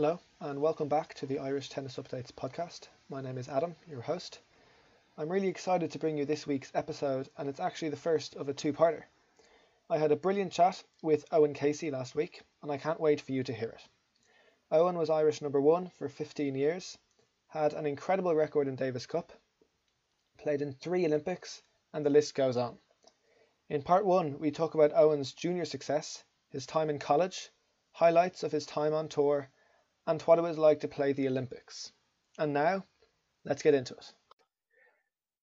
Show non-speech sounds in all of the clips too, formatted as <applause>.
Hello, and welcome back to the Irish Tennis Updates podcast. My name is Adam, your host. I'm really excited to bring you this week's episode, and it's actually the first of a two parter. I had a brilliant chat with Owen Casey last week, and I can't wait for you to hear it. Owen was Irish number one for 15 years, had an incredible record in Davis Cup, played in three Olympics, and the list goes on. In part one, we talk about Owen's junior success, his time in college, highlights of his time on tour, and what it was like to play the Olympics. And now, let's get into it.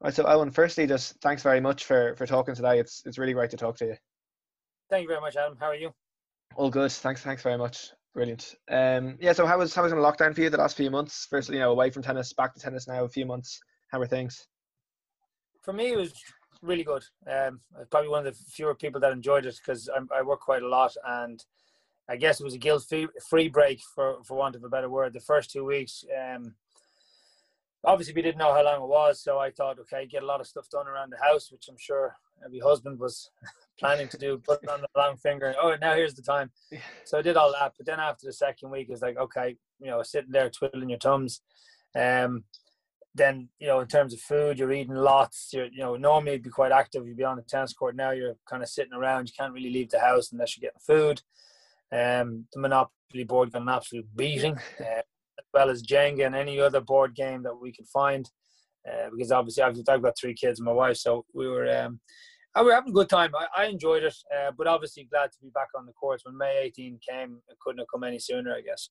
Right, so Eoin, firstly, just thanks very much for for talking today. It's it's really great to talk to you. Thank you very much, Adam. How are you? All good. Thanks. Thanks very much. Brilliant. Um, yeah. So how was how was in lockdown for you the last few months? Firstly, you know, away from tennis, back to tennis now. A few months. How were things? For me, it was really good. Um, probably one of the fewer people that enjoyed it because I, I work quite a lot, and I guess it was a guilt free break for for want of a better word. The first two weeks, um, obviously we didn't know how long it was, so I thought, okay, get a lot of stuff done around the house, which I'm sure every husband was <laughs> planning to do, putting on the long finger. Oh, now here's the time. <laughs> So I did all that, but then after the second week, it's like, okay, you know, sitting there twiddling your thumbs. Um, then you know, in terms of food, you're eating lots. You're, you know, normally you'd be quite active. You'd be on the tennis court. Now you're kind of sitting around. You can't really leave the house unless you're getting food. Um, the Monopoly board got an absolute beating. Uh, well as Jenga and any other board game that we could find. Uh, because obviously I've, I've got three kids and my wife, so we were um, we were having a good time. I, I enjoyed it, uh, but obviously glad to be back on the courts. When May 18 came, it couldn't have come any sooner, I guess.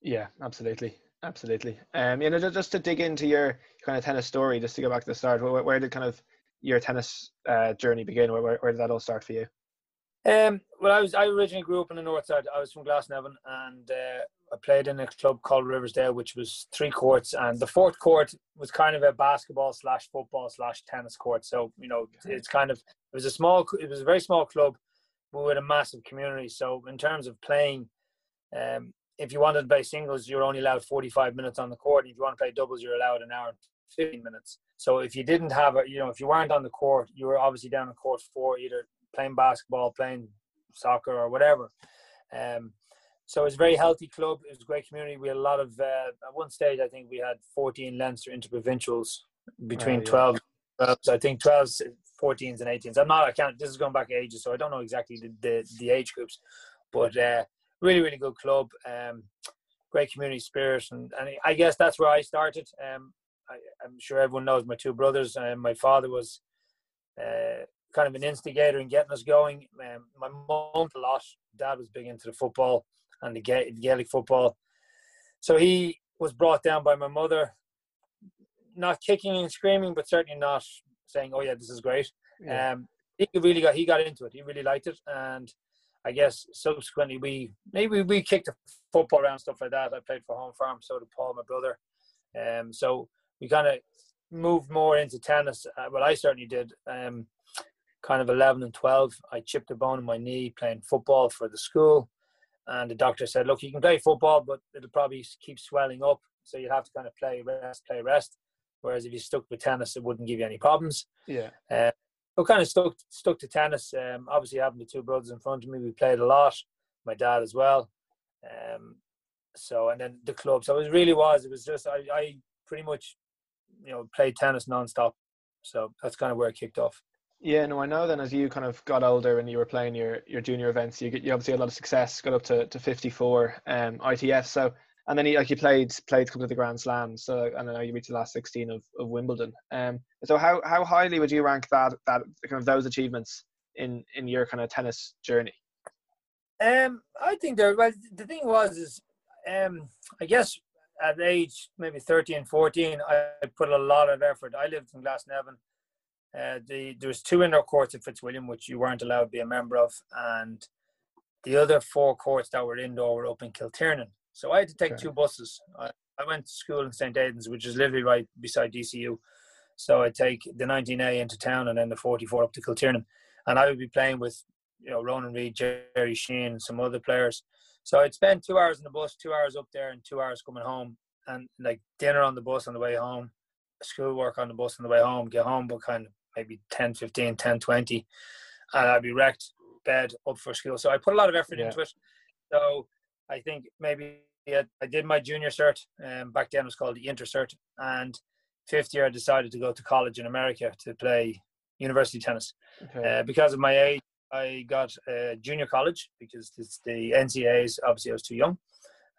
Yeah, absolutely, absolutely. Um, you know, just, to dig into your kind of tennis story, just to go back to the start, where, where did kind of your tennis uh, journey begin? Where, where did that all start for you? Um, well, I was I originally grew up in the north side. I was from Glasnevin, and uh, I played in a club called Riversdale, which was three courts, and the fourth court was kind of a basketball slash football slash tennis court. So you know, it's kind of it was a small, it was a very small club, but with a massive community. So in terms of playing, um, if you wanted to play singles, you're only allowed 45 minutes on the court. If you want to play doubles, you're allowed an hour and 15 minutes. So if you didn't have a, you know, if you weren't on the court, you were obviously down on court four, either playing basketball, playing soccer, or whatever. Um, so it's a very healthy club. It was a great community. We had a lot of uh, at one stage. I think we had 14 Leinster interprovincials between yeah. 12, 12 so I think 12s, 14s, and 18s. I'm not. I can't. This is going back ages, so I don't know exactly the the, the age groups, but uh, really, really good club. Um, great community spirit, and, and I guess that's where I started. Um, I, am sure everyone knows my two brothers. and my father was uh, kind of an instigator in getting us going. Um, my mum a lot. Dad was big into the football and the Gaelic football. So he was brought down by my mother, not kicking and screaming, but certainly not saying, "Oh yeah, this is great." Yeah. Um, he really got he got into it. He really liked it, and I guess subsequently we maybe we kicked a football around stuff like that. I played for Home Farm, so did Paul, my brother. Um, so we kind of moved more into tennis. Uh, well, I certainly did. Um, kind of 11 and 12, I chipped a bone in my knee playing football for the school. And the doctor said, look, you can play football, but it'll probably keep swelling up. So you have to kind of play, rest, play, rest. Whereas if you stuck with tennis, it wouldn't give you any problems. Yeah. Uh, so kind of stuck stuck to tennis. Um, obviously, having the two brothers in front of me, we played a lot. My dad as well. Um, so and then the club. So it really was. It was just I, I pretty much, you know, played tennis nonstop. So that's kind of where it kicked off. Yeah, no, I know. Then as you kind of got older and you were playing your, your junior events, you get you obviously had a lot of success. Got up to, to fifty four um, ITF. So and then you, like you played played a couple of the Grand Slams. So and I know you reached the last sixteen of, of Wimbledon. Um, so how how highly would you rank that that kind of those achievements in in your kind of tennis journey? Um, I think there. Well, the thing was is, um, I guess at age maybe 13, 14, I put a lot of effort. I lived in Glasnevin uh, the there was two indoor courts at Fitzwilliam which you weren't allowed to be a member of, and the other four courts that were indoor were up in Kiltiernan. So I had to take okay. two buses. I, I went to school in St Aidan's, which is literally right beside DCU. So I'd take the 19A into town and then the 44 up to Kiltiernan. And I would be playing with, you know, Ronan Reid, Jerry Sheehan, and some other players. So I'd spend two hours in the bus, two hours up there, and two hours coming home, and like dinner on the bus on the way home, schoolwork on the bus on the way home, get home, but kind of maybe 10, 15, 10, 20, and I'd be wrecked, bed, up for school. So I put a lot of effort yeah. into it. So I think maybe I did my junior cert, um, back then it was called the intercert, and fifth year I decided to go to college in America to play university tennis. Okay. Uh, because of my age, I got uh, junior college because it's the NCAAs. Obviously, I was too young,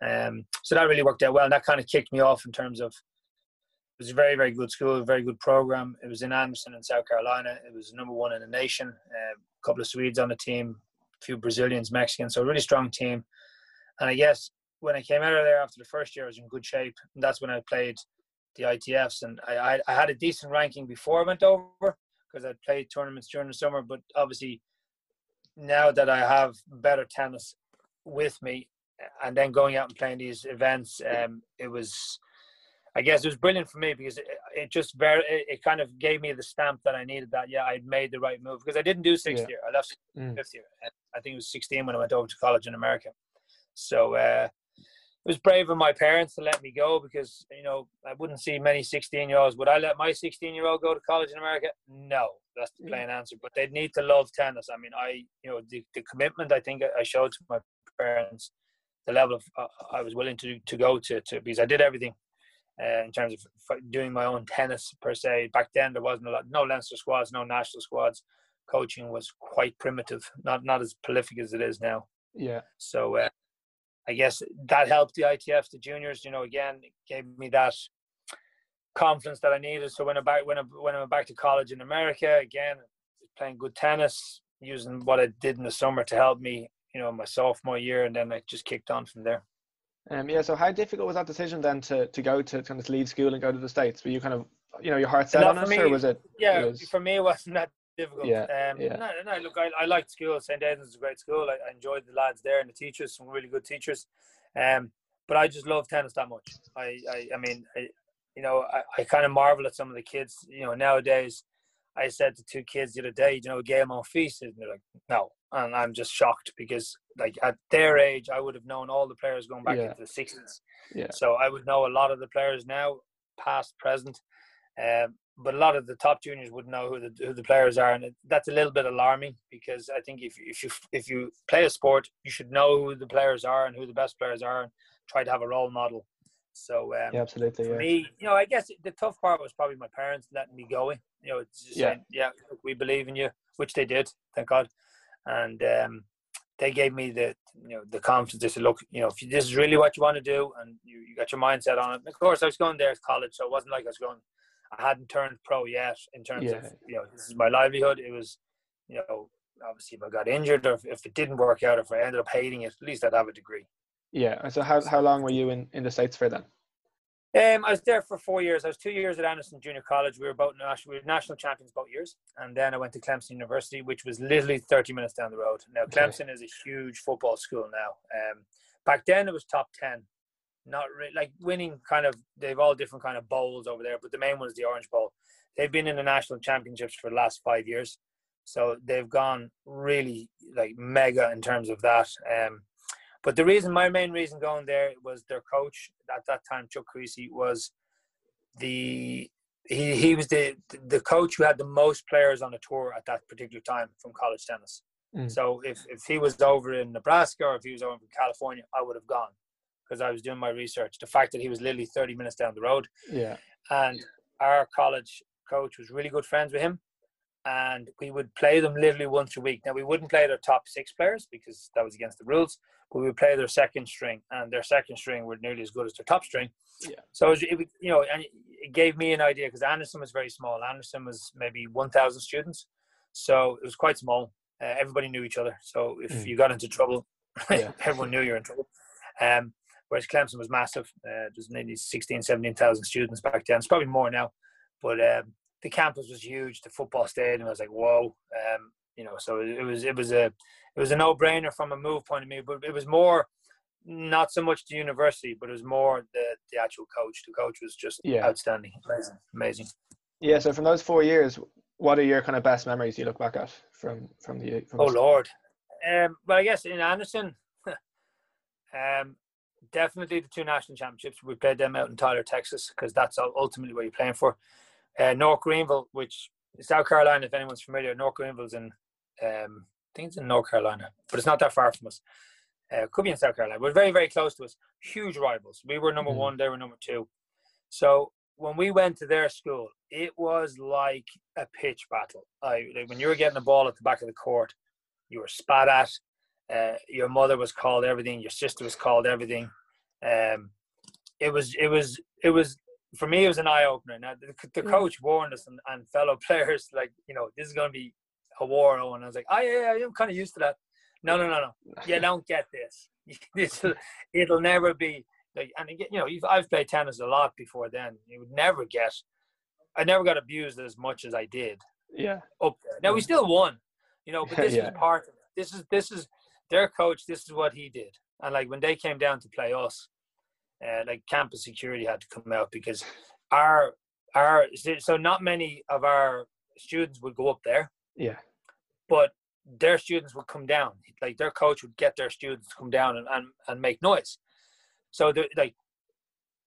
um, so that really worked out well. And that kind of kicked me off in terms of was a very very good school, a very good program. It was in Anderson in South Carolina. It was number one in the nation. Uh, a couple of Swedes on the team, a few Brazilians, Mexicans, so a really strong team. And I guess when I came out of there after the first year, I was in good shape. And that's when I played the ITFs, and I, I, I had a decent ranking before I went over because I played tournaments during the summer. But obviously, now that I have better tennis with me, and then going out and playing these events, um, it was, I guess, it was brilliant for me because it, it just very, it, it, kind of gave me the stamp that I needed. That yeah, I'd made the right move because I didn't do sixth yeah. year. I left mm. fifth year. I think it was 16 when I went over to college in America. So uh, it was brave of my parents to let me go because you know I wouldn't see many 16 year olds. Would I let my 16 year old go to college in America? No, that's the plain answer. But they'd need to love tennis. I mean, I you know the, the commitment I think I showed to my parents, the level of uh, I was willing to to go to, to because I did everything uh, in terms of doing my own tennis per se. Back then there wasn't a lot, no Leinster squads, no national squads. Coaching was quite primitive, not not as prolific as it is now. Yeah. So. Uh, I guess that helped the ITF, the juniors. You know, again, gave me that confidence that I needed. So when I back when I when I went back to college in America, again, playing good tennis, using what I did in the summer to help me, you know, my sophomore year, and then I just kicked on from there. Um, yeah. So how difficult was that decision then to to go to kind of leave school and go to the states? Were you kind of you know your heart set on it, me, or was it? Yeah, it was... for me, it wasn't that difficult. Yeah, um, yeah. No, no, look, I, I liked school. St. Aidan's is a great school. I, I, enjoyed the lads there and the teachers, some really good teachers. Um, but I just love tennis that much. I, I, I mean, I, you know, I, I kind of marvel at some of the kids. You know, nowadays, I said to two kids the other day, you know, Gael Monfils, and they're like, no, and I'm just shocked because, like, at their age, I would have known all the players going back yeah. into the sixties. Yeah. So I would know a lot of the players now, past, present. Um, but a lot of the top juniors wouldn't know who the who the players are, and it, that's a little bit alarming because I think if if you if you play a sport, you should know who the players are and who the best players are, and try to have a role model. So um, yeah, absolutely. For yeah. me, you know, I guess the tough part was probably my parents letting me go. You know, it's just yeah, saying, yeah, we believe in you, which they did, thank God, and um, they gave me the you know the confidence. They said, look, you know, if this is really what you want to do, and you, you got your mindset on it. And of course, I was going there to college, so it wasn't like I was going I hadn't turned pro yet in terms yeah. of you know this is my livelihood. It was you know obviously if I got injured or if, if it didn't work out, if I ended up hating it, at least I'd have a degree. Yeah. And So how how long were you in in the states for then? Um, I was there for four years. I was two years at Anderson Junior College. We were both national, we were national champions both years, and then I went to Clemson University, which was literally thirty minutes down the road. Now Clemson is a huge football school now. Um, back then it was top ten not really like winning kind of they've all different kind of bowls over there but the main one is the orange bowl they've been in the national championships for the last five years so they've gone really like mega in terms of that um but the reason my main reason going there was their coach at that time chuck Kriese was the he, he was the the coach who had the most players on the tour at that particular time from college tennis mm. so if, if he was over in nebraska or if he was over in california i would have gone because I was doing my research. The fact that he was literally 30 minutes down the road. Yeah. And our college coach was really good friends with him. And we would play them literally once a week. Now, we wouldn't play their top six players because that was against the rules, but we would play their second string, and their second string were nearly as good as their top string. Yeah. So, it, was, it you know, and it gave me an idea because Anderson was very small. Anderson was maybe 1,000 students. So it was quite small. Uh, everybody knew each other. So if mm. you got into trouble, <laughs> yeah. everyone knew you were in trouble. Um, whereas Clemson was massive. Uh, there's maybe 16, 17,000 students back then. It's probably more now, but um, the campus was huge. The football stadium I was like, whoa, um, you know. So it was it was a it was a no brainer from a move point of view, but it was more not so much the university, but it was more the the actual coach. The coach was just yeah. outstanding, amazing, amazing. Yeah. So from those four years, what are your kind of best memories you look back at from from the? From oh the Lord. Um, well, I guess in Anderson, <laughs> um, definitely the two national championships. We played them out in Tyler, Texas, because that's ultimately what you're playing for. Uh, North Greenville, which is South Carolina, if anyone's familiar, North Greenville's in, um, think it's in North Carolina, but it's not that far from us. Uh, could be in South Carolina. We're very, very close to us. Huge rivals. We were number mm. one, they were number two. So when we went to their school, it was like a pitch battle. I, like when you were getting the ball at the back of the court, you were spat at. Uh, your mother was called everything. Your sister was called everything. Um, it was, it was, it was. For me, it was an eye opener. Now the, the coach warned us and, and, fellow <laughs> players, like you know, this is going to be a. And I was like, oh yeah, yeah I'm kind of used to that. No, no, no, no. You don't get this. <laughs> this it'll never be like, and again, you know, I've played tennis a lot before then. You would never get, I never got abused as much as I did. Yeah. Up there. Now we still won, you know, but <laughs> this yeah. is part of it. This is this is their coach. This is what he did, and like when they came down to play us, uh, like campus security had to come out because our our so not many of our students would go up there. Yeah. But their students would come down. Like their coach would get their students to come down and, and, and make noise. So like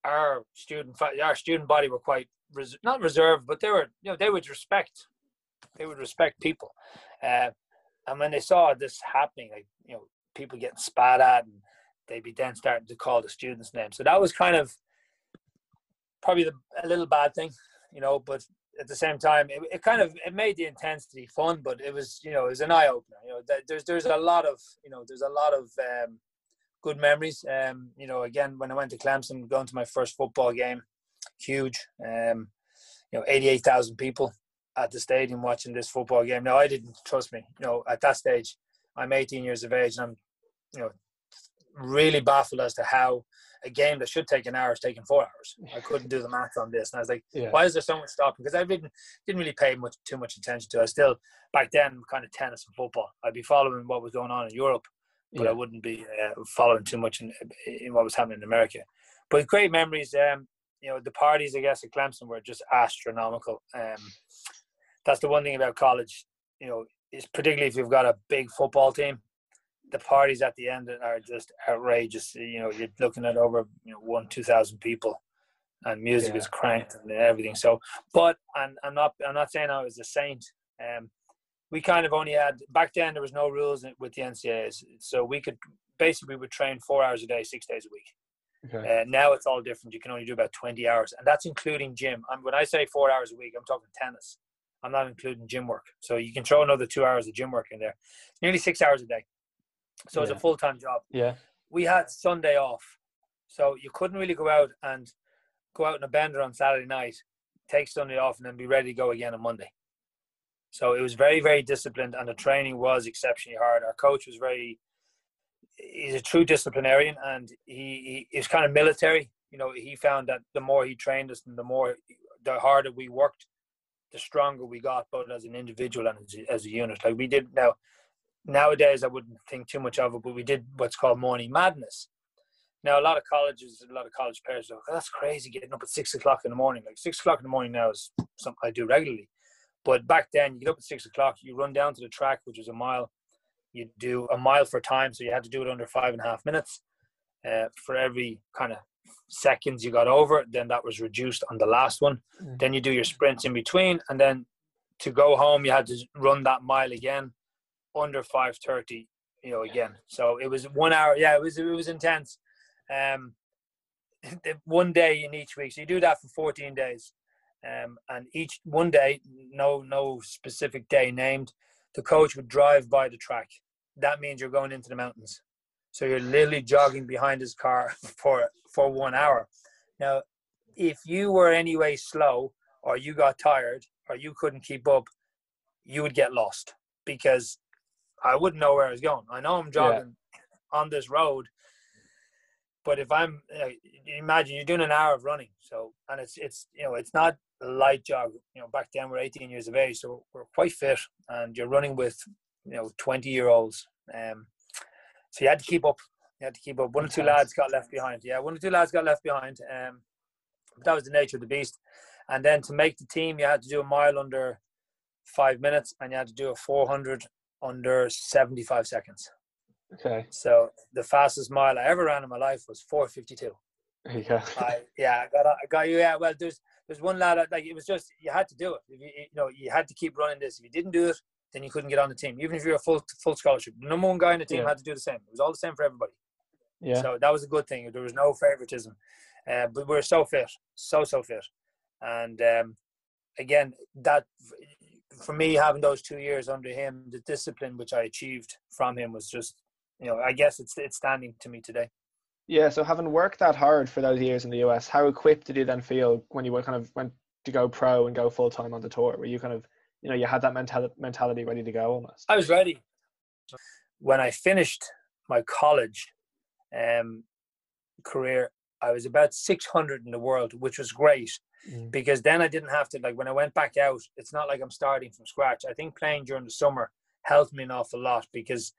our student our student body were quite res- not reserved, but they were you know they would respect they would respect people. Uh, and when they saw this happening, like you know people getting spat at, and they'd be then starting to call the students' names. So that was kind of probably the, a little bad thing, you know. But at the same time, it, it kind of it made the intensity fun, but it was you know it was an eye opener. You know, there's there's a lot of you know there's a lot of um, good memories. Um, you know, again, when I went to Clemson, going to my first football game, huge. Um, you know, 88,000 people at the stadium watching this football game. Now, I didn't trust me. You know, at that stage, I'm 18 years of age, and I'm, you know, really baffled as to how a game that should take an hour is taking four hours. I couldn't do the math on this, and I was like, yeah. "Why is there so much stopping?" Because I didn't didn't really pay much too much attention to. It. I still back then kind of tennis and football. I'd be following what was going on in Europe, but yeah. I wouldn't be uh, following too much in, in, what was happening in America. But great memories. Um, you know, the parties I guess at Clemson were just astronomical. Um, that's the one thing about college. You know, is particularly if you've got a big football team, the parties at the end are just outrageous. You know, you're looking at over you know one two thousand people, and music yeah. is cranked and everything. So, but and I'm not I'm not saying I was a saint. Um, we kind of only had back then there was no rules with the NCAAs, so we could basically we would train four hours a day, six days a week. Okay. Uh, now it's all different. You can only do about twenty hours, and that's including gym. And when I say four hours a week, I'm talking tennis. I'm not including gym work. So you can throw another two hours of gym work in there. Nearly six hours a day. So yeah. was a full time job. Yeah. We had Sunday off, so you couldn't really go out and go out in a bender on Saturday night, take Sunday off, and then be ready to go again on Monday. So it was very, very disciplined, and the training was exceptionally hard. Our coach was very, he's a true disciplinarian, and he, he is kind of military. You know, he found that the more he trained us and the more, the harder we worked, the stronger we got, both as an individual and as a, as a unit. Like we did now, nowadays, I wouldn't think too much of it, but we did what's called morning madness. Now, a lot of colleges, a lot of college players are like, oh, that's crazy getting up at six o'clock in the morning. Like six o'clock in the morning now is something I do regularly. But back then, you get up at six o'clock, you run down to the track, which is a mile. You do a mile for time, so you had to do it under five and a half minutes. Uh, for every kind of seconds you got over, then that was reduced on the last one. Mm. Then you do your sprints in between, and then to go home, you had to run that mile again under five thirty. You know, again. So it was one hour. Yeah, it was it was intense. Um, <laughs> one day in each week. So you do that for 14 days. Um, and each one day, no no specific day named, the coach would drive by the track. That means you're going into the mountains. So you're literally jogging behind his car <laughs> for for one hour. Now, if you were anyway slow, or you got tired, or you couldn't keep up, you would get lost because I wouldn't know where I was going. I know I'm jogging yeah. on this road, but if I'm uh, imagine you're doing an hour of running, so and it's it's you know it's not a light jog. You know, back then we're 18 years of age, so we're quite fit, and you're running with you know 20 year olds. Um, so you had to keep up. You had to keep up. One or two lads got left behind. Yeah, one or two lads got left behind. Um, but that was the nature of the beast. And then to make the team, you had to do a mile under five minutes, and you had to do a 400 under 75 seconds. Okay. So the fastest mile I ever ran in my life was 452. Yeah. <laughs> I, yeah, I got, I got you. Yeah, well, there's there's one lad like it was just you had to do it. You, you know, you had to keep running this. If you didn't do it, then you couldn't get on the team, even if you're a full full scholarship. The number one guy in the team yeah. had to do the same. It was all the same for everybody. Yeah. So that was a good thing. There was no favoritism, uh, but we are so fit, so so fit, and um, again, that for me having those two years under him, the discipline which I achieved from him was just, you know, I guess it's it's standing to me today. Yeah. So having worked that hard for those years in the US, how equipped did you then feel when you were kind of went to go pro and go full time on the tour? Were you kind of, you know, you had that mental mentality ready to go almost? I was ready. When I finished my college um, career, I was about 600 in the world, which was great mm. because then I didn't have to, like, when I went back out, it's not like I'm starting from scratch. I think playing during the summer helped me an awful lot because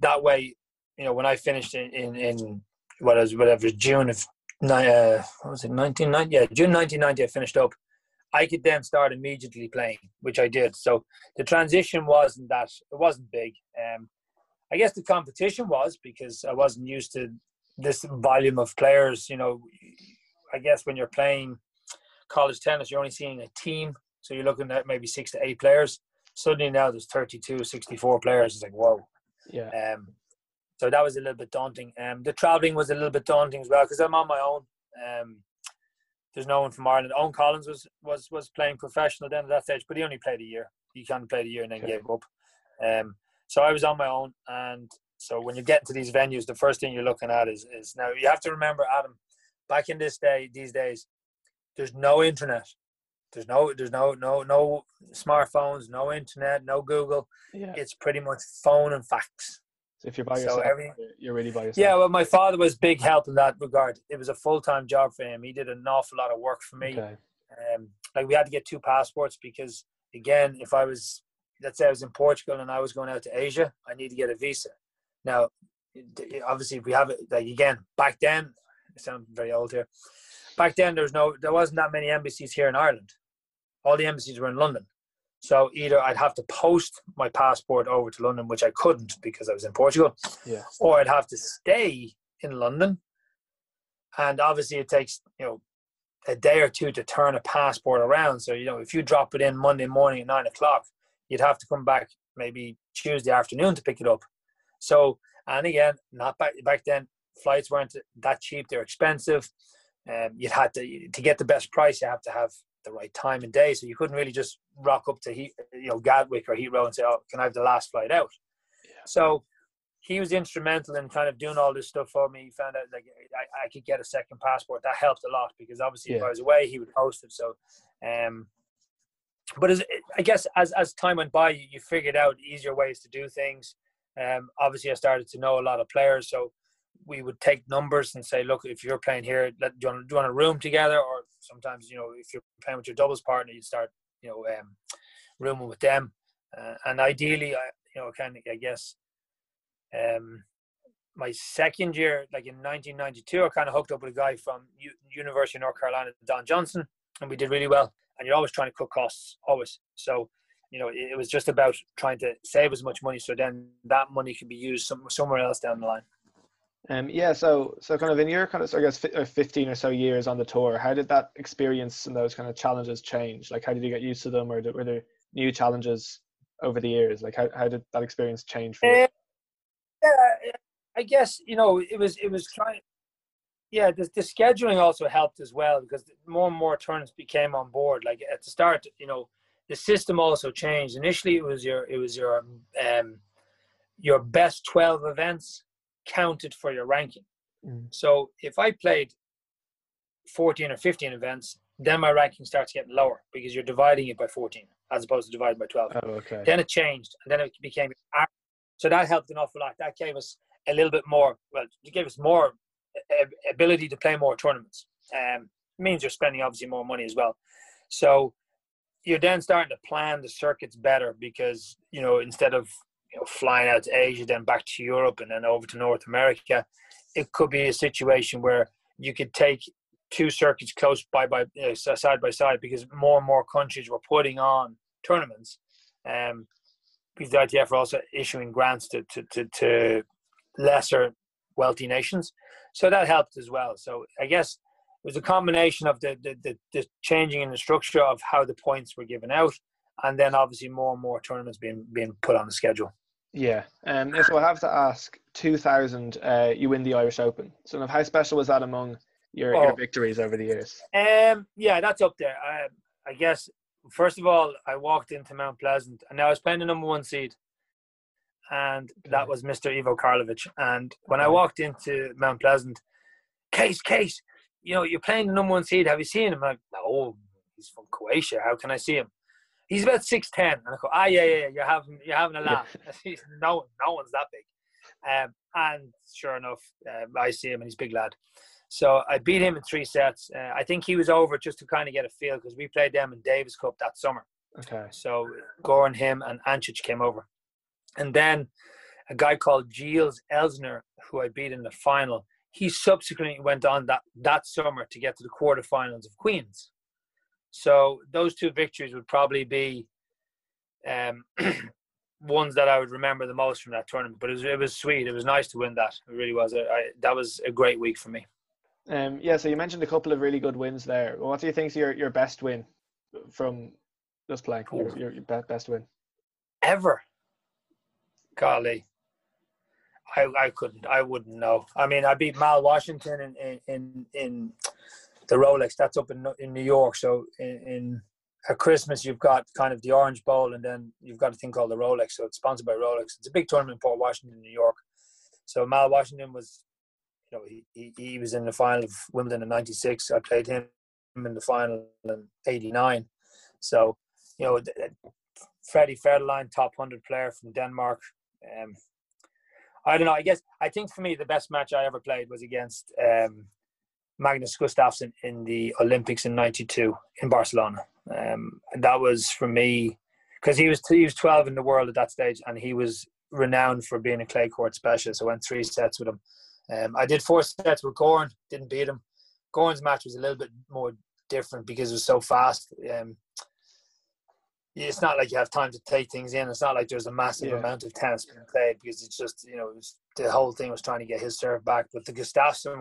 that way, you know, when I finished in, in, in what was whatever June of uh, what was it 1990 yeah June 1990 I finished up I could then start immediately playing which I did so the transition wasn't that it wasn't big um, I guess the competition was because I wasn't used to this volume of players you know I guess when you're playing college tennis you're only seeing a team so you're looking at maybe six to eight players suddenly now there's 32 64 players it's like whoa yeah um, so that was a little bit daunting. Um, the traveling was a little bit daunting as well because I'm on my own. Um, there's no one from Ireland. Owen Collins was was was playing professional then at that stage, but he only played a year. He kind of played a year and then okay. gave up. Um, so I was on my own, and so when you get into these venues, the first thing you're looking at is is now you have to remember, Adam, back in this day, these days, there's no internet. There's no, there's no, no, no smartphones, no internet, no Google. Yeah. It's pretty much phone and fax. So if you're by yourself, so every, you're really by yourself. Yeah, well, my father was big help in that regard. It was a full time job for him. He did an awful lot of work for me. Okay. Um, like we had to get two passports because, again, if I was, let's say I was in Portugal and I was going out to Asia, I need to get a visa. Now, obviously, if we have it, like again, back then, I sound very old here. Back then, there was no, there wasn't that many embassies here in Ireland. All the embassies were in London. So either I'd have to post my passport over to London, which I couldn't because I was in Portugal, yeah. or I'd have to stay in London. And obviously, it takes you know a day or two to turn a passport around. So you know, if you drop it in Monday morning at nine o'clock, you'd have to come back maybe Tuesday afternoon to pick it up. So and again, not back back then, flights weren't that cheap; they're expensive. Um, you had to to get the best price. You have to have the right time and day. So you couldn't really just rock up to he, you know Gatwick or Heathrow and say, "Oh, can I have the last flight out?" Yeah. So he was instrumental in kind of doing all this stuff for me. He found out like I, I could get a second passport. That helped a lot because obviously yeah. if I was away, he would post it. So, um, but as, I guess as as time went by, you, you figured out easier ways to do things. Um, obviously, I started to know a lot of players, so we would take numbers and say, look, if you're playing here, let, do, you want, do you want a room together? Or sometimes, you know, if you're playing with your doubles partner, you start, you know, um, rooming with them. Uh, and ideally, I, you know, kind of, I guess, um, my second year, like in 1992, I kind of hooked up with a guy from U- University of North Carolina, Don Johnson, and we did really well. And you're always trying to cut costs, always. So, you know, it, it was just about trying to save as much money so then that money can be used some, somewhere else down the line. Um, yeah, so so kind of in your kind of I guess uh, fifteen or so years on the tour, how did that experience and those kind of challenges change? Like, how did you get used to them, or were there new challenges over the years? Like, how how did that experience change for you? Uh, yeah, I guess you know it was it was trying. Yeah, the, the scheduling also helped as well because more and more tournaments became on board. Like at the start, you know, the system also changed. Initially, it was your it was your um your best twelve events counted for your ranking. Mm. So if I played 14 or 15 events, then my ranking starts getting lower because you're dividing it by 14 as opposed to dividing by 12. Oh, okay. Then it changed and then it became so that helped an awful lot. That gave us a little bit more. Well, it gave us more ability to play more tournaments. Um, means you're spending obviously more money as well. So you're then starting to plan the circuits better because you know instead of you know, flying out to Asia, then back to Europe, and then over to North America, it could be a situation where you could take two circuits close by by side by side because more and more countries were putting on tournaments. Um, the ITF are also issuing grants to, to, to, to lesser wealthy nations, so that helped as well. So I guess it was a combination of the, the, the, the changing in the structure of how the points were given out and then obviously more and more tournaments being being put on the schedule. Yeah, um, so I have to ask, 2000, uh, you win the Irish Open. So how special was that among your, oh. your victories over the years? Um, yeah, that's up there. I, I guess first of all, I walked into Mount Pleasant, and I was playing the number one seed, and that was Mr. Ivo Karlovic. And when I walked into Mount Pleasant, Case, Case, you know, you're playing the number one seed. Have you seen him? I'm like, no, he's from Croatia. How can I see him? He's about six ten, and I go, ah, yeah, yeah, you're having you're having a laugh. <laughs> Yeah. no, no one's that big. Um, and sure enough, uh, I see him, and he's a big lad. So I beat him in three sets. Uh, I think he was over just to kind of get a feel because we played them in Davis Cup that summer. Okay. So Goran, him, and Ancic came over, and then a guy called Gilles Elseneer, who I beat in the final. He subsequently went on that that summer to get to the quarterfinals of Queens. So those two victories would probably be um, <clears throat> ones that I would remember the most from that tournament. But it was it was sweet. It was nice to win that. It really was. I, I, that was a great week for me. Um, yeah. So you mentioned a couple of really good wins there. What do you think is your your best win from just playing? Your, your, your best win ever. Golly. I, I couldn't I wouldn't know. I mean I beat Mal Washington in in in the Rolex. That's up in in New York. So in, in at Christmas you've got kind of the Orange Bowl, and then you've got a thing called the Rolex. So it's sponsored by Rolex. It's a big tournament in Port Washington, New York. So Mal Washington was, you know, he, he, he was in the final of Wimbledon in '96. I played him in the final in '89. So, you know, Freddie Fetterlein, top hundred player from Denmark. Um, I don't know. I guess I think for me the best match I ever played was against um, Magnus Gustafsson in the Olympics in '92 in Barcelona. Um, and that was for me because he was he was 12 in the world at that stage, and he was renowned for being a clay court specialist. I went three sets with him. Um, I did four sets with Goran, didn't beat him. Goran's match was a little bit more different because it was so fast. Um, it's not like you have time to take things in. It's not like there's a massive yeah. amount of tennis being played because it's just you know was, the whole thing was trying to get his serve back. But the Gustafsson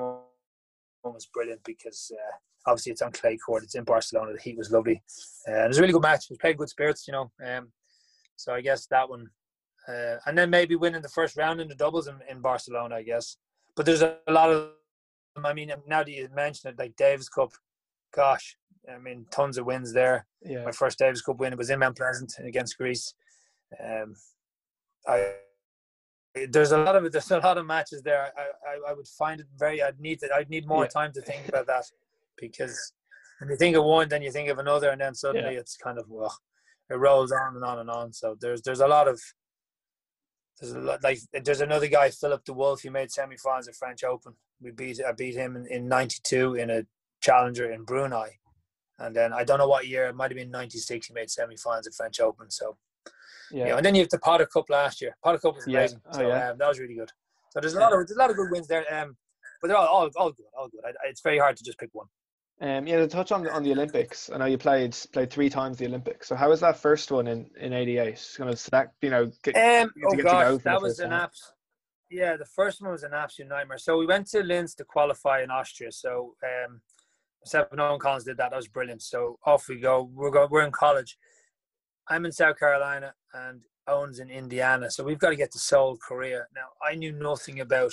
was brilliant because uh, obviously it's on clay court. It's in Barcelona. The heat was lovely. Uh, and it was a really good match. We played good spirits, you know. Um, so I guess that one, uh, and then maybe winning the first round in the doubles in, in Barcelona, I guess. But there's a, a lot of, I mean, now that you mentioned it, like Davis Cup, gosh, I mean, tons of wins there. Yeah. My first Davis Cup win was in Mount Pleasant against Greece. Um, I there's a lot of there's a lot of matches there. I, I, I would find it very. I'd need to, I'd need more yeah. time to think about that because when you think of one, then you think of another, and then suddenly yeah. it's kind of well, it rolls on and on and on. So there's there's a lot of there's a lot like there's another guy, Filip Dewulf. He made semi-finals at French Open. We beat I beat him in, in '92 in a challenger in Brunei, and then I don't know what year. It might have been '96. He made semi-finals at French Open. So yeah. and then you have the Potter Cup last year. Potter Cup was amazing. Yeah. Oh, so yeah. um, that was really good. So there's a lot of there's a lot of good wins there. Um, but they're all all, all good, all good. I, it's very hard to just pick one. Um, yeah, to touch on on the Olympics, I know you played played three times the Olympics. So how was that first one in in '88? Kind of select, you know. Get, um, oh gosh, that was an abs- Yeah, the first one was an absolute nightmare. So we went to Linz to qualify in Austria. So um, Seven Owen Collins did that. That was brilliant. So off we go. We're go, we're in college. I'm in South Carolina and Owen's in Indiana. So we've got to get to Seoul, Korea. Now I knew nothing about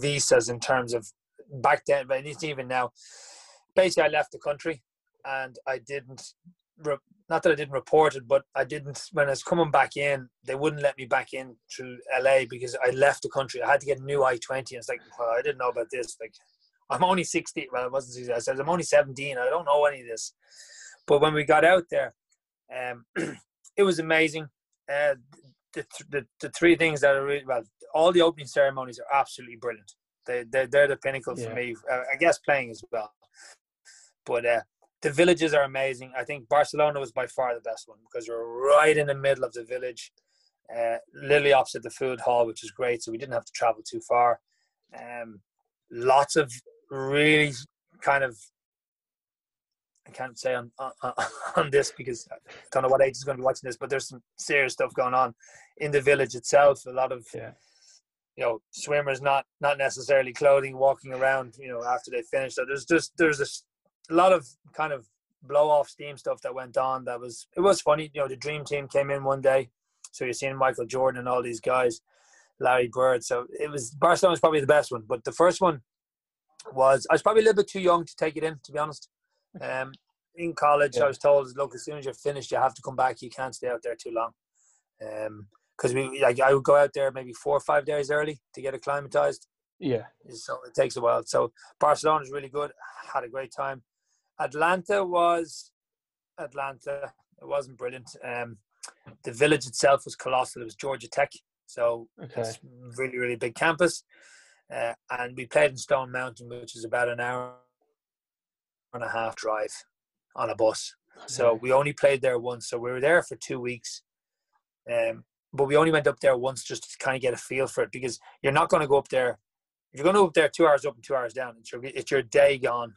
visas in terms of back then, but it's even now basically I left the country and I didn't not that I didn't report it, but I didn't when I was coming back in, they wouldn't let me back in through LA because I left the country. I had to get a new I twenty. And It's like, well, I didn't know about this. Like, I'm only sixteen. Well, I wasn't 16. I said I'm only seventeen. I don't know any of this. But when we got out there, um, <clears throat> it was amazing. Uh, the, the the three things that are really well, all the opening ceremonies are absolutely brilliant. They they're, they're the pinnacle for yeah. me. Uh, I guess playing as well. But uh, the villages are amazing. I think Barcelona was by far the best one because we're right in the middle of the village, uh, literally opposite the food hall, which is great. So we didn't have to travel too far. Um, lots of really kind of I can't say on, on, <laughs> on this because I don't know what age is going to be watching this, but there's some serious stuff going on in the village itself. A lot of yeah. you know swimmers not not necessarily clothing walking around you know after they finish. So there's just there's a a lot of kind of blow off steam stuff that went on. That was it was funny. You know, the dream team came in one day, so you're seeing Michael Jordan and all these guys, Larry Bird. So it was Barcelona was probably the best one, but the first one was I was probably a little bit too young to take it in, to be honest. Um, in college, yeah. I was told, look, as soon as you're finished, you have to come back. You can't stay out there too long. Um, because we like I would go out there maybe four or five days early to get acclimatized. Yeah. So it takes a while. So Barcelona is really good. Had a great time. Atlanta was Atlanta. It wasn't brilliant. Um, the village itself was colossal. It was Georgia Tech, so okay. it's really really big campus. Uh, and we played in Stone Mountain, which is about an hour and a half drive on a bus. So we only played there once. So we were there for two weeks. Um, but we only went up there once just to kind of get a feel for it because you're not going to go up there. If you're going to go up there two hours up and two hours down, it's your, it's your day gone.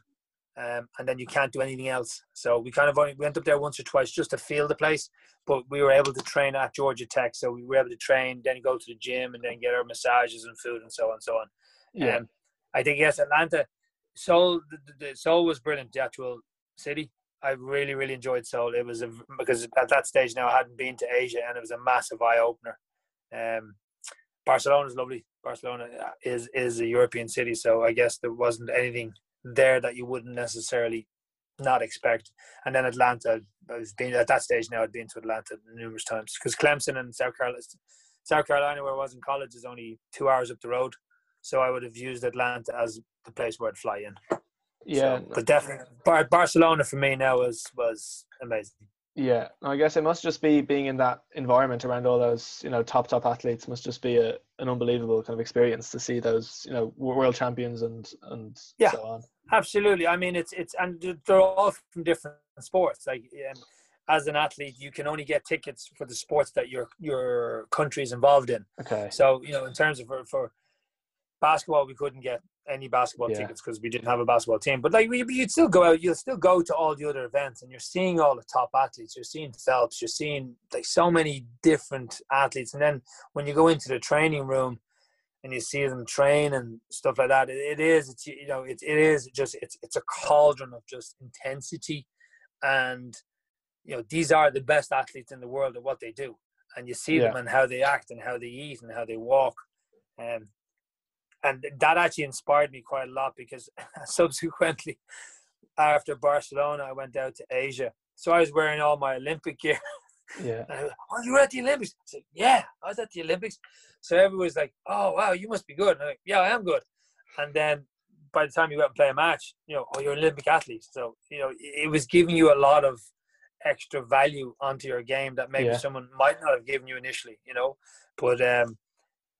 Um, and then you can't do anything else. So we kind of only went up there once or twice just to feel the place. But we were able to train at Georgia Tech, so we were able to train, then go to the gym, and then get our massages and food and so on and so on. Yeah. Um, I think yes, Atlanta, Seoul, the, the, Seoul was brilliant. The actual city, I really really enjoyed Seoul. It was a, because at that stage now I hadn't been to Asia, and it was a massive eye opener. Um, Barcelona is lovely. Barcelona uh, is is a European city, so I guess there wasn't anything there that you wouldn't necessarily not expect. And then Atlanta, I've been at that stage now. I'd been to Atlanta numerous times because Clemson and South Carolina, South Carolina, where I was in college, is only two hours up the road. So I would have used Atlanta as the place where I'd fly in. Yeah, so, but definitely Bar- Barcelona for me now was was amazing. Yeah, I guess it must just be being in that environment around all those you know top top athletes must just be a, an unbelievable kind of experience to see those you know world champions and and yeah, so on. Absolutely, I mean it's it's and they're all from different sports. Like um, as an athlete, you can only get tickets for the sports that your your country is involved in. Okay. So you know, in terms of for, for basketball, we couldn't get any basketball yeah. tickets because we didn't have a basketball team. But like you'd still go out, you'll still go to all the other events, and you're seeing all the top athletes. You're seeing Phelps. You're seeing like so many different athletes. And then when you go into the training room and you see them train and stuff like that, it, it is. It's you know, it, it is just it's it's a cauldron of just intensity, and you know these are the best athletes in the world at what they do, and you see yeah. them and how they act and how they eat and how they walk. Um, and that actually inspired me quite a lot because <laughs> subsequently after Barcelona I went out to Asia. So I was wearing all my Olympic gear. <laughs> Yeah. And I was, oh you were at the Olympics. I said yeah I was at the Olympics. So everyone's like oh wow you must be good. And I'm like yeah I am good. And then by the time you went and play a match you know oh you're an Olympic athlete so you know it was giving you a lot of extra value onto your game that maybe yeah. someone might not have given you initially you know? But um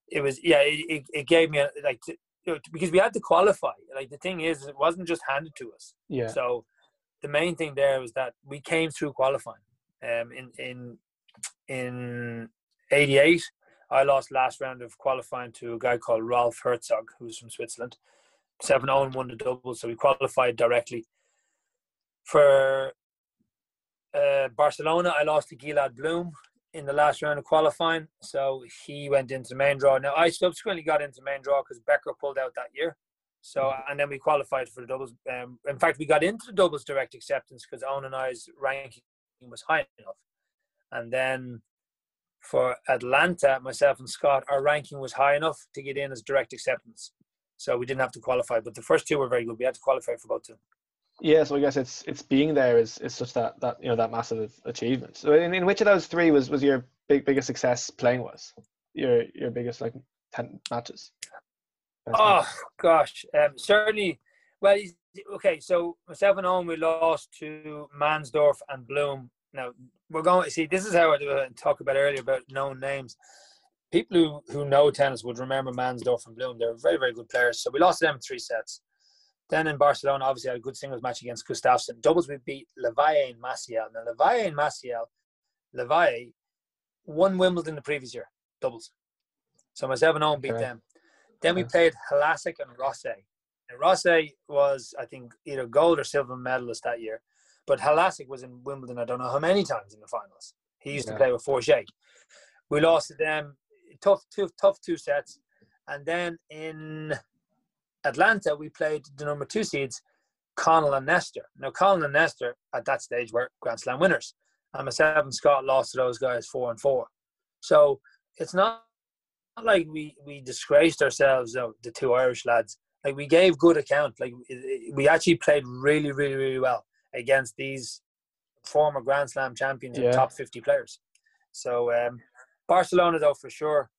it was yeah it, it gave me a, like to, you know, because we had to qualify. Like the thing is it wasn't just handed to us. Yeah. So the main thing there was that we came through qualifying. Um in in in 88 i lost last round of qualifying to a guy called ralph Herzog who's from switzerland. 7-0 won the double so we qualified directly. For uh, barcelona i lost to gilad bloom in the last round of qualifying. So he went into the main draw. Now I subsequently got into main draw because Becker pulled out that year. So mm-hmm. and then we qualified for the doubles. Um, in fact, we got into the doubles direct acceptance because Owen and I's ranking was high enough. And then for Atlanta, myself and Scott, our ranking was high enough to get in as direct acceptance. So we didn't have to qualify. But the first two were very good. We had to qualify for both two. Yeah, so I guess it's it's being there is, is such that that you know that massive achievement. So in, in which of those three was was your big biggest success playing was your your biggest like ten matches? Best oh matches? gosh, um, certainly. Well, okay. So myself and Owen, we lost to Mansdorf and Bloom. Now we're going to see. This is how I talk about earlier about known names. People who, who know tennis would remember Mansdorf and Bloom. They're very very good players. So we lost them three sets. Then in Barcelona, obviously, had a good singles match against Gustafsson. Doubles, we beat Lavalle and Maciel. Now, Lavalle and Maciel, Lavalle won Wimbledon the previous year, doubles. So myself and Owen beat okay. them. Then we played Hlasek and Rosset. And Rosset was, I think, either gold or silver medalist that year. But Hlasek was in Wimbledon, I don't know how many times in the finals. He used yeah. to play with Forget. We lost to them, tough two, tough two sets. And then in Atlanta, we played the number two seeds, Connell and Nestor. Now, Connell and Nestor at that stage were Grand Slam winners. And myself and Scott lost to those guys four and four. So it's not like we, we disgraced ourselves, know, the two Irish lads. Like we gave good account. Like we actually played really, really, really well against these former Grand Slam champions yeah. and top 50 players. So um, Barcelona, though, for sure,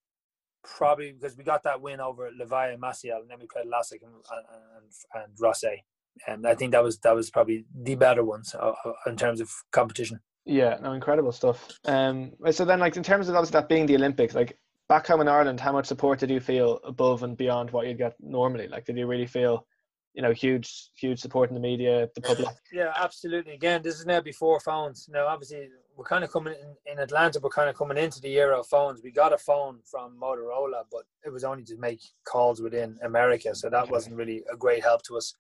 probably because we got that win over Levi and Maciel, and then we played Hlasek and, and, and Rosset. And I think that was that was probably the better ones uh, uh, in terms of competition. Yeah, no, incredible stuff. Um, so then, like in terms of obviously that being the Olympics, like back home in Ireland, how much support did you feel above and beyond what you'd get normally? Like, did you really feel, you know, huge, huge support in the media, the public? <laughs> Yeah, absolutely. Again, this is now before phones. Now, obviously, we're kind of coming in, in Atlanta. We're kind of coming into the era of phones. We got a phone from Motorola, but it was only to make calls within America, so that wasn't really a great help to us.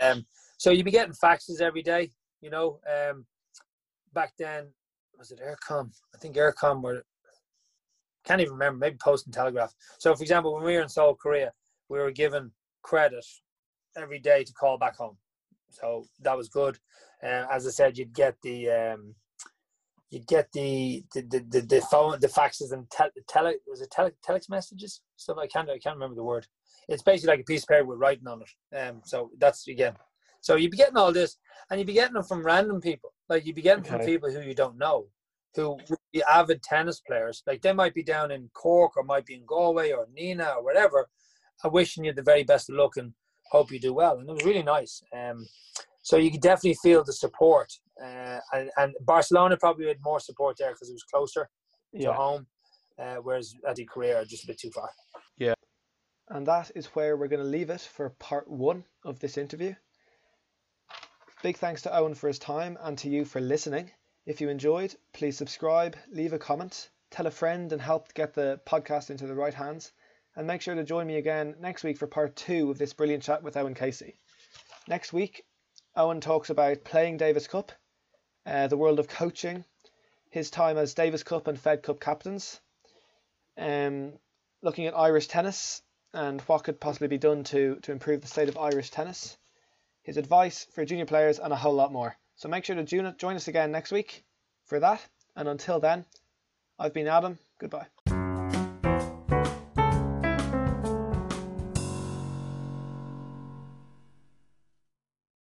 Um, so you'd be getting faxes every day. You know, um, back then was it Eircom I think Eircom were can't even remember. Maybe Post and Telegraph. So, for example, when we were in Seoul, Korea, we were given credit every day to call back home. So that was good. Uh, as I said, you'd get the um, you'd get the the, the, the, phone, the faxes and tele, tele was it tele, telex messages stuff. I can't I can't remember the word. It's basically like a piece of paper with writing on it. Um, so that's again. So you'd be getting all this, and you'd be getting them from random people. Like you'd be getting okay. from people who you don't know, who would be avid tennis players. Like they might be down in Cork or might be in Galway or Nenagh or whatever, are wishing you the very best of luck and hope you do well. And it was really nice. Um, so you could definitely feel the support. Uh, and, and, Barcelona probably had more support there because it was closer yeah. to home, uh, whereas Eddie Korea just a bit too far. Yeah. And that is where we're going to leave it for part one of this interview. Big thanks to Owen for his time and to you for listening. If you enjoyed, please subscribe, leave a comment, tell a friend, and help get the podcast into the right hands. And make sure to join me again next week for part two of this brilliant chat with Owen Casey. Next week, Owen talks about playing Davis Cup, uh, the world of coaching, his time as Davis Cup and Fed Cup captains, um, looking at Irish tennis and what could possibly be done to, to improve the state of Irish tennis, his advice for junior players, and a whole lot more. So make sure to join us again next week for that. And until then, I've been Adam. Goodbye.